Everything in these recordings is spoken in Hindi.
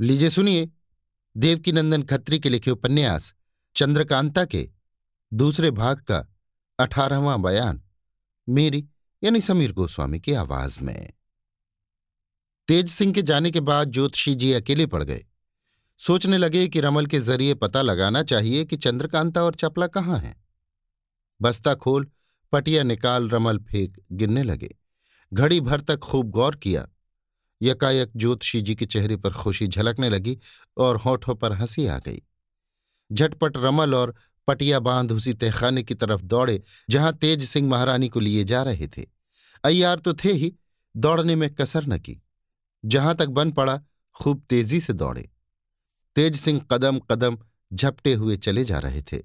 लीजिए सुनिए। देवकीनंदन खत्री के लिखे उपन्यास, चंद्रकांता के, दूसरे भाग का अठारहवां बयान, मेरी यानी समीर गोस्वामी की आवाज़ में। तेज सिंह के जाने के बाद ज्योतिषी जी अकेले पड़ गए। सोचने लगे कि रमल के ज़रिए पता लगाना चाहिए कि चंद्रकांता और चपला कहाँ हैं। बस्ता खोल, पटिया निकाल रमल फेंक गिरने लगे। घड़ी भर तक खूब गौर किया। यकायक ज्योतिषी जी के चेहरे पर खुशी झलकने लगी और होठों पर हँसी आ गई। झटपट रमल और पटिया बाँध उसी तहखाने की तरफ़ दौड़े, जहाँ तेज सिंह महारानी को लिए जा रहे थे। अय्यार तो थे ही, दौड़ने में कसर न की। जहाँ तक बन पड़ा, खूब तेज़ी से दौड़े। तेज सिंह कदम कदम झपटे हुए चले जा रहे थे।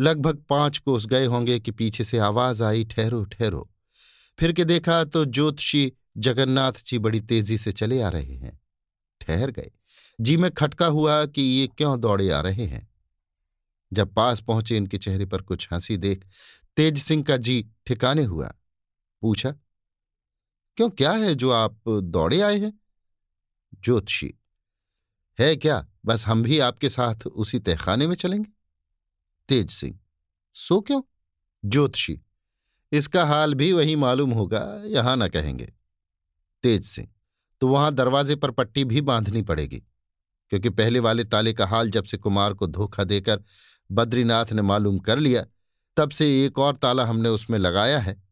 लगभग पाँच कोस गए होंगे कि पीछे से आवाज़ आई, ठहरो ठहरो। फिर के देखा तो ज्योतिषी जगन्नाथ जी बड़ी तेज़ी से चले आ रहे हैं। ठहर गए। जी, में खटका हुआ कि ये क्यों दौड़े आ रहे हैं? जब पास पहुँचे इनके चेहरे पर कुछ हँसी देख, तेज सिंह का जी ठिकाने हुआ। पूछा, क्यों क्या है जो आप दौड़े आए हैं? ज्योतिषी, है क्या? बस हम भी आपके साथ उसी तहखाने में चलेंगे? तेज सिंह, सो क्यों? ज्योतिषी, इसका हाल भी वही मालूम होगा, यहाँ न कहेंगे। तेज सिंह तो वहाँ दरवाजे पर पट्टी भी बांधनी पड़ेगी। क्योंकि पहले वाले ताले का हाल जब से कुमार को धोखा देकर बद्रीनाथ ने मालूम कर लिया, तब से एक और ताला हमने उसमें लगाया है,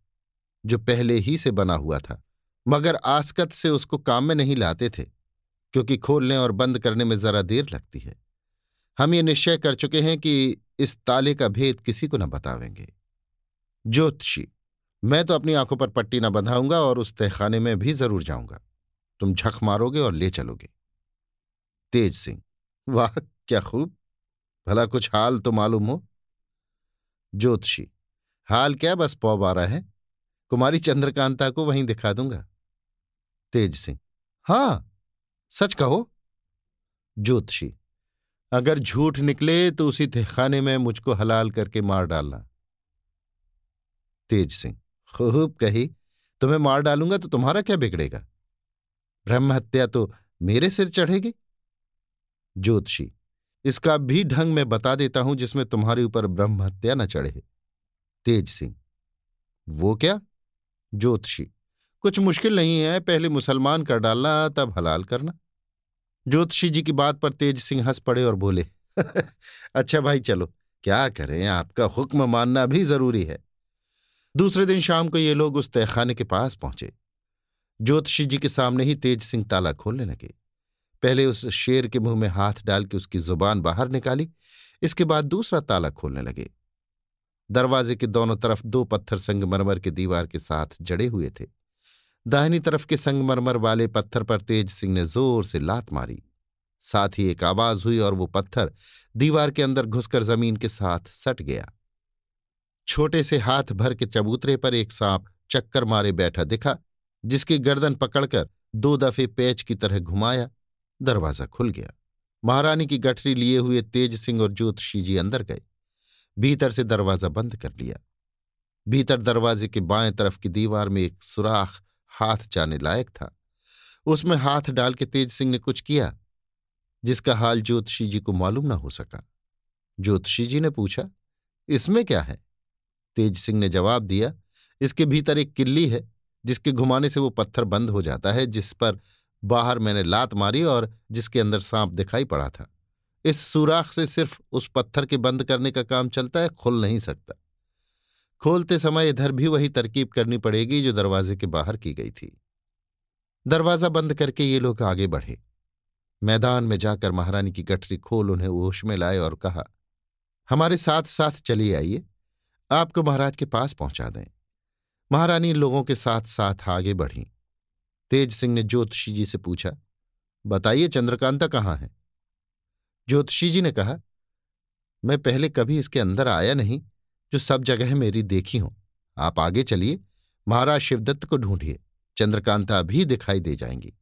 जो पहले ही से बना हुआ था, मगर आसकत से उसको काम में नहीं लाते थे, क्योंकि खोलने और बंद करने में जरा देर लगती है। हम ये निश्चय कर चुके हैं कि इस ताले का भेद किसी को न बतावेंगे। ज्योतिषी मैं तो अपनी आँखों पर पट्टी न बंधाऊँगा और उस तहखाने में भी ज़रूर जाऊँगा। तुम झक मारोगे और ले चलोगे। तेज सिंह, वाह, क्या खूब। भला कुछ हाल तो मालूम हो। ज्योतिषी, हाल क्या बस पौ बारह है? कुमारी चंद्रकांता को वहीं दिखा दूँगा। तेज सिंह, हाँ, सच कहो। ज्योतिषी, अगर झूठ निकले तो उसी तहखाने में मुझको हलाल करके मार डालना। तेज सिंह खूब कही, तुम्हें मार डालूँगा तो तुम्हारा क्या बिगड़ेगा? ब्रह्म हत्या तो मेरे सिर चढ़ेगी। ज्योतिषी, इसका भी ढंग मैं बता देता हूँ जिसमें तुम्हारे ऊपर ब्रह्म हत्या न चढ़े। तेज सिंह, वो क्या? ज्योतिषी, कुछ मुश्किल नहीं है, पहले मुसलमान कर डालना, तब हलाल करना। ज्योतिषी जी की बात पर तेज सिंह हंस पड़े और बोले अच्छा भाई, चलो, क्या करें, आपका हुक्म मानना भी ज़रूरी है। दूसरे दिन शाम को ये लोग उस तहखाने के पास पहुँचे। ज्योतिषी जी के सामने ही तेज सिंह ताला खोलने लगे। पहले उस शेर के मुँह में हाथ डाल के उसकी ज़ुबान बाहर निकाली, इसके बाद दूसरा ताला खोलने लगे। दरवाजे के दोनों तरफ़ दो पत्थर संगमरमर के दीवार के साथ जड़े हुए थे। दाहिनी तरफ़ के संगमरमर वाले पत्थर पर तेज सिंह ने ज़ोर से लात मारी। साथ ही एक आवाज़ हुई और वो पत्थर दीवार के अंदर घुसकर ज़मीन के साथ सट गया। छोटे से हाथ भर के चबूतरे पर एक सांप चक्कर मारे बैठा दिखा, जिसकी गर्दन पकड़कर दो दफे पैच की तरह घुमाया, दरवाज़ा खुल गया। महारानी की गठरी लिए हुए तेज सिंह और ज्योतिषी जी अंदर गए। भीतर से दरवाज़ा बंद कर लिया। भीतर दरवाजे के बाएँ तरफ़ की दीवार में एक सुराख हाथ जाने लायक था। उसमें हाथ डाल के तेज सिंह ने कुछ किया, जिसका हाल ज्योतिषी जी को मालूम ना हो सका। ज्योतिषी जी ने पूछा, इसमें क्या है? तेज सिंह ने जवाब दिया, इसके भीतर एक किल्ली है, जिसके घुमाने से वो पत्थर बंद हो जाता है, जिस पर बाहर मैंने लात मारी और जिसके अंदर सांप दिखाई पड़ा था। इस सुराख से सिर्फ़ उस पत्थर के बंद करने का काम चलता है, खुल नहीं सकता। खोलते समय इधर भी वही तरकीब करनी पड़ेगी जो दरवाजे के बाहर की गई थी। दरवाज़ा बंद करके ये लोग आगे बढ़े। मैदान में जाकर महारानी की गठरी खोल उन्हें होश में लाए और कहा, हमारे साथ साथ चलिए आइए। आपको महाराज के पास पहुँचा दें। महारानी लोगों के साथ साथ आगे बढ़ी। तेज सिंह ने ज्योतिषी जी से पूछा, बताइए चंद्रकांता कहाँ है? ज्योतिषी जी ने कहा, मैं पहले कभी इसके अंदर आया नहीं, जो सब जगह मेरी देखी हो। आप आगे चलिए, महाराज शिवदत्त को ढूंढिए। चंद्रकांता भी दिखाई दे जाएँगी।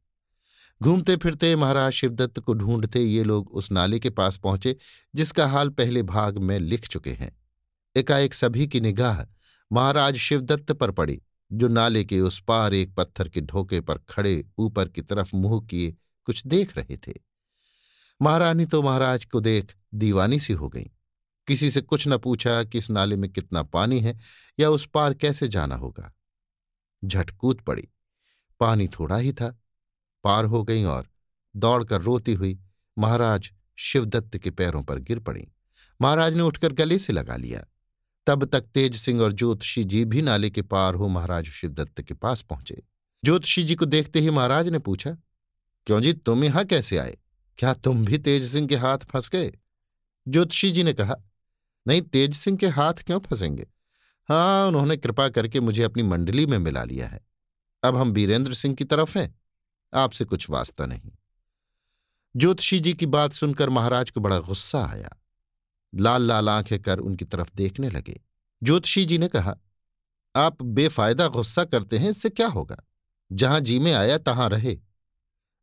घूमते फिरते महाराज शिवदत्त को ढूंढते ये लोग उस नाले के पास पहुँचे, जिसका हाल पहले भाग में लिख चुके हैं। एकाएक सभी की निगाह महाराज शिवदत्त पर पड़ी, जो नाले के उस पार एक पत्थर के ढोके पर खड़े ऊपर की तरफ़ मुँह किए कुछ देख रहे थे। महारानी तो महाराज को देख दीवानी सी हो गई। किसी से कुछ न पूछा कि इस नाले में कितना पानी है या उस पार कैसे जाना होगा। झटकूत पड़ी। पानी थोड़ा ही था। पार हो गई और दौड़कर रोती हुई महाराज शिवदत्त के पैरों पर गिर पड़ी। महाराज ने उठकर गले से लगा लिया। तब तक तेज सिंह और ज्योतिषी जी भी नाले के पार हो महाराज शिवदत्त के पास पहुँचे। ज्योतिषी जी को देखते ही महाराज ने पूछा, क्यों जी, तुम यहाँ कैसे आए? क्या तुम भी तेज सिंह के हाथ फंस गए? ज्योतिषी जी ने कहा, नहीं, तेज सिंह के हाथ क्यों फंसेंगे? हाँ उन्होंने कृपा करके मुझे अपनी मंडली में मिला लिया है। अब हम बीरेंद्र सिंह की तरफ़ हैं, आपसे कुछ वास्ता नहीं। ज्योतिषी जी की बात सुनकर महाराज को बड़ा गुस्सा आया। लाल लाल आँखें कर उनकी तरफ़ देखने लगे। ज्योतिषी जी ने कहा, आप बेफायदा गुस्सा करते हैं, इससे क्या होगा? जहाँ जी में आया, तहां रहे।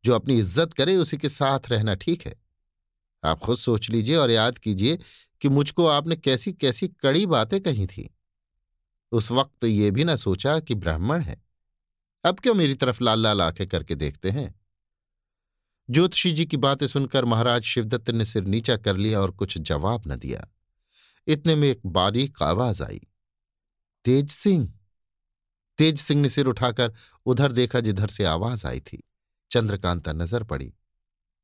जो अपनी इज़्ज़त करे, उसी के साथ रहना ठीक है। आप खुद सोच लीजिए और याद कीजिए कि मुझको आपने कैसी कैसी कड़ी बातें कही थी। उस वक्त ये भी ना सोचा कि ब्राह्मण है। अब क्यों मेरी तरफ़ लाल लाल आँखें करके देखते हैं? ज्योतिषी जी की बातें सुनकर महाराज शिवदत्त ने सिर नीचा कर लिया और कुछ जवाब न दिया। इतने में एक बारीक आवाज़ आई। तेज सिंह। तेज सिंह ने सिर उठाकर उधर देखा जिधर से आवाज़ आई थी। चंद्रकांता नज़र पड़ी,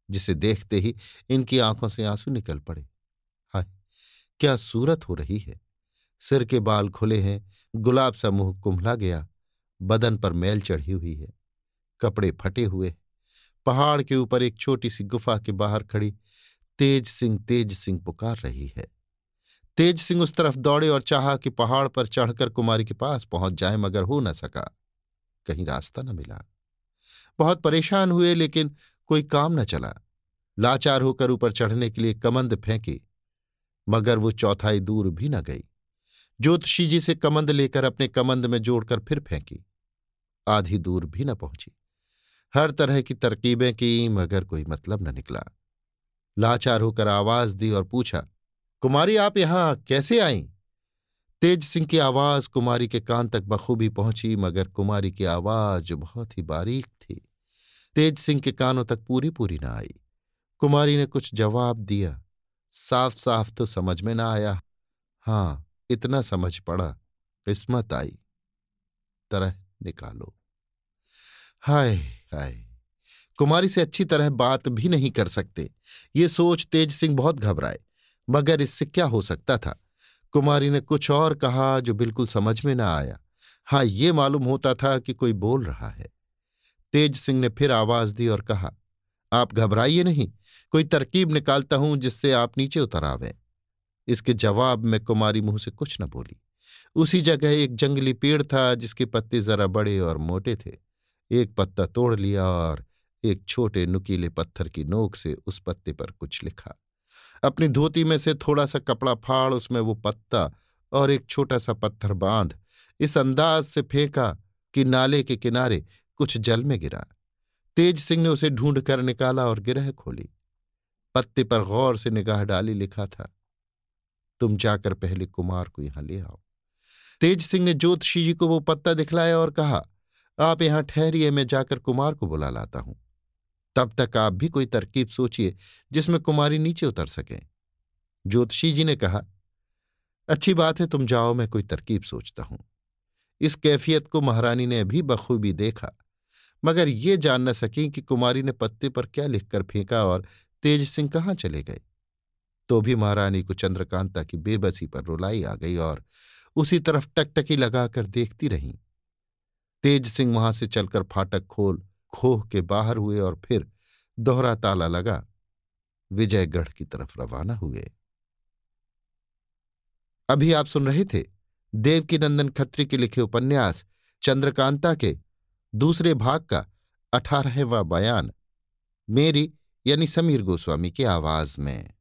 जिसे देखते ही इनकी आँखों से आँसू निकल पड़े। हाय, क्या सूरत हो रही है? सिर के बाल खुले हैं, गुलाब सा मुँह कुंभला गया, बदन पर मैल चढ़ी हुई है, कपड़े फटे हुए पहाड़ के ऊपर एक छोटी सी गुफा के बाहर खड़ी तेज सिंह तेज सिंह पुकार रही है। तेज सिंह उस तरफ़ दौड़े और चाहा कि पहाड़ पर चढ़कर कुमारी के पास पहुँच जाए, मगर हो न सका। कहीं रास्ता न मिला। बहुत परेशान हुए, लेकिन कोई काम न चला। लाचार होकर ऊपर चढ़ने के लिए कमंद फेंकी, मगर वो चौथाई दूर भी न गई। ज्योतिषी जी से कमंद लेकर अपने कमंद में जोड़कर फिर फेंकी। आधी दूर भी न पहुँची। हर तरह की तरकीबें की, मगर कोई मतलब न निकला। लाचार होकर आवाज़ दी और पूछा, कुमारी, आप यहाँ कैसे आई? तेज सिंह की आवाज़ कुमारी के कान तक बखूबी पहुँची, मगर कुमारी की आवाज़ बहुत ही बारीक थी। तेज सिंह के कानों तक पूरी पूरी ना आई। कुमारी ने कुछ जवाब दिया। साफ़ साफ़ तो समझ में ना आया। हाँ, इतना समझ पड़ा। किस्मत आई। तरह निकालो। हाय! हाय कुमारी से अच्छी तरह बात भी नहीं कर सकते। ये सोच तेज सिंह बहुत घबराए, मगर इससे क्या हो सकता था? कुमारी ने कुछ और कहा जो बिल्कुल समझ में ना आया। हाँ ये मालूम होता था कि कोई बोल रहा है। तेज सिंह ने फिर आवाज़ दी और कहा, आप घबराइए नहीं, कोई तरकीब निकालता हूँ जिससे आप नीचे उतर आवें। इसके जवाब में कुमारी मुँह से कुछ न बोली। उसी जगह एक जंगली पेड़ था जिसके पत्ते जरा बड़े और मोटे थे। एक पत्ता तोड़ लिया और एक छोटे नुकीले पत्थर की नोक से उस पत्ते पर कुछ लिखा। अपनी धोती में से थोड़ा सा कपड़ा फाड़, उसमें वो पत्ता और एक छोटा सा पत्थर बाँध। इस अंदाज से फेंका कि नाले के किनारे कुछ जल में गिरा। तेज सिंह ने उसे ढूंढ कर निकाला और गिरह खोली। पत्ते पर गौर से निगाह डाली, लिखा था, तुम जाकर पहले कुमार को यहाँ ले आओ। तेज सिंह ने ज्योतिषी जी को वो पत्ता दिखलाया और कहा आप यहाँ ठहरिए, मैं जाकर कुमार को बुला लाता हूँ। तब तक आप भी कोई तरकीब सोचिए, जिसमें कुमारी नीचे उतर सके। ज्योतिषी जी ने कहा, अच्छी बात है, तुम जाओ, मैं कोई तरकीब सोचता हूँ। इस कैफियत को महारानी ने भी बखूबी देखा, मगर ये जान न सकी कि कुमारी ने पत्ते पर क्या लिखकर फेंका और तेज सिंह कहाँ चले गए। तो भी महारानी को चंद्रकांता की बेबसी पर रुलाई आ गई और उसी तरफ़ टकटकी लगाकर देखती रहीं। तेज सिंह वहाँ से चलकर फाटक खोल, खोह के बाहर हुए और फिर दोहरा ताला लगा। विजयगढ़ की तरफ़ रवाना हुए। अभी आप सुन रहे थे देवकी नंदन खत्री के लिखे उपन्यास चंद्रकांता के दूसरे भाग का अठारहवा बयान, मेरी यानी समीर गोस्वामी की आवाज़ में।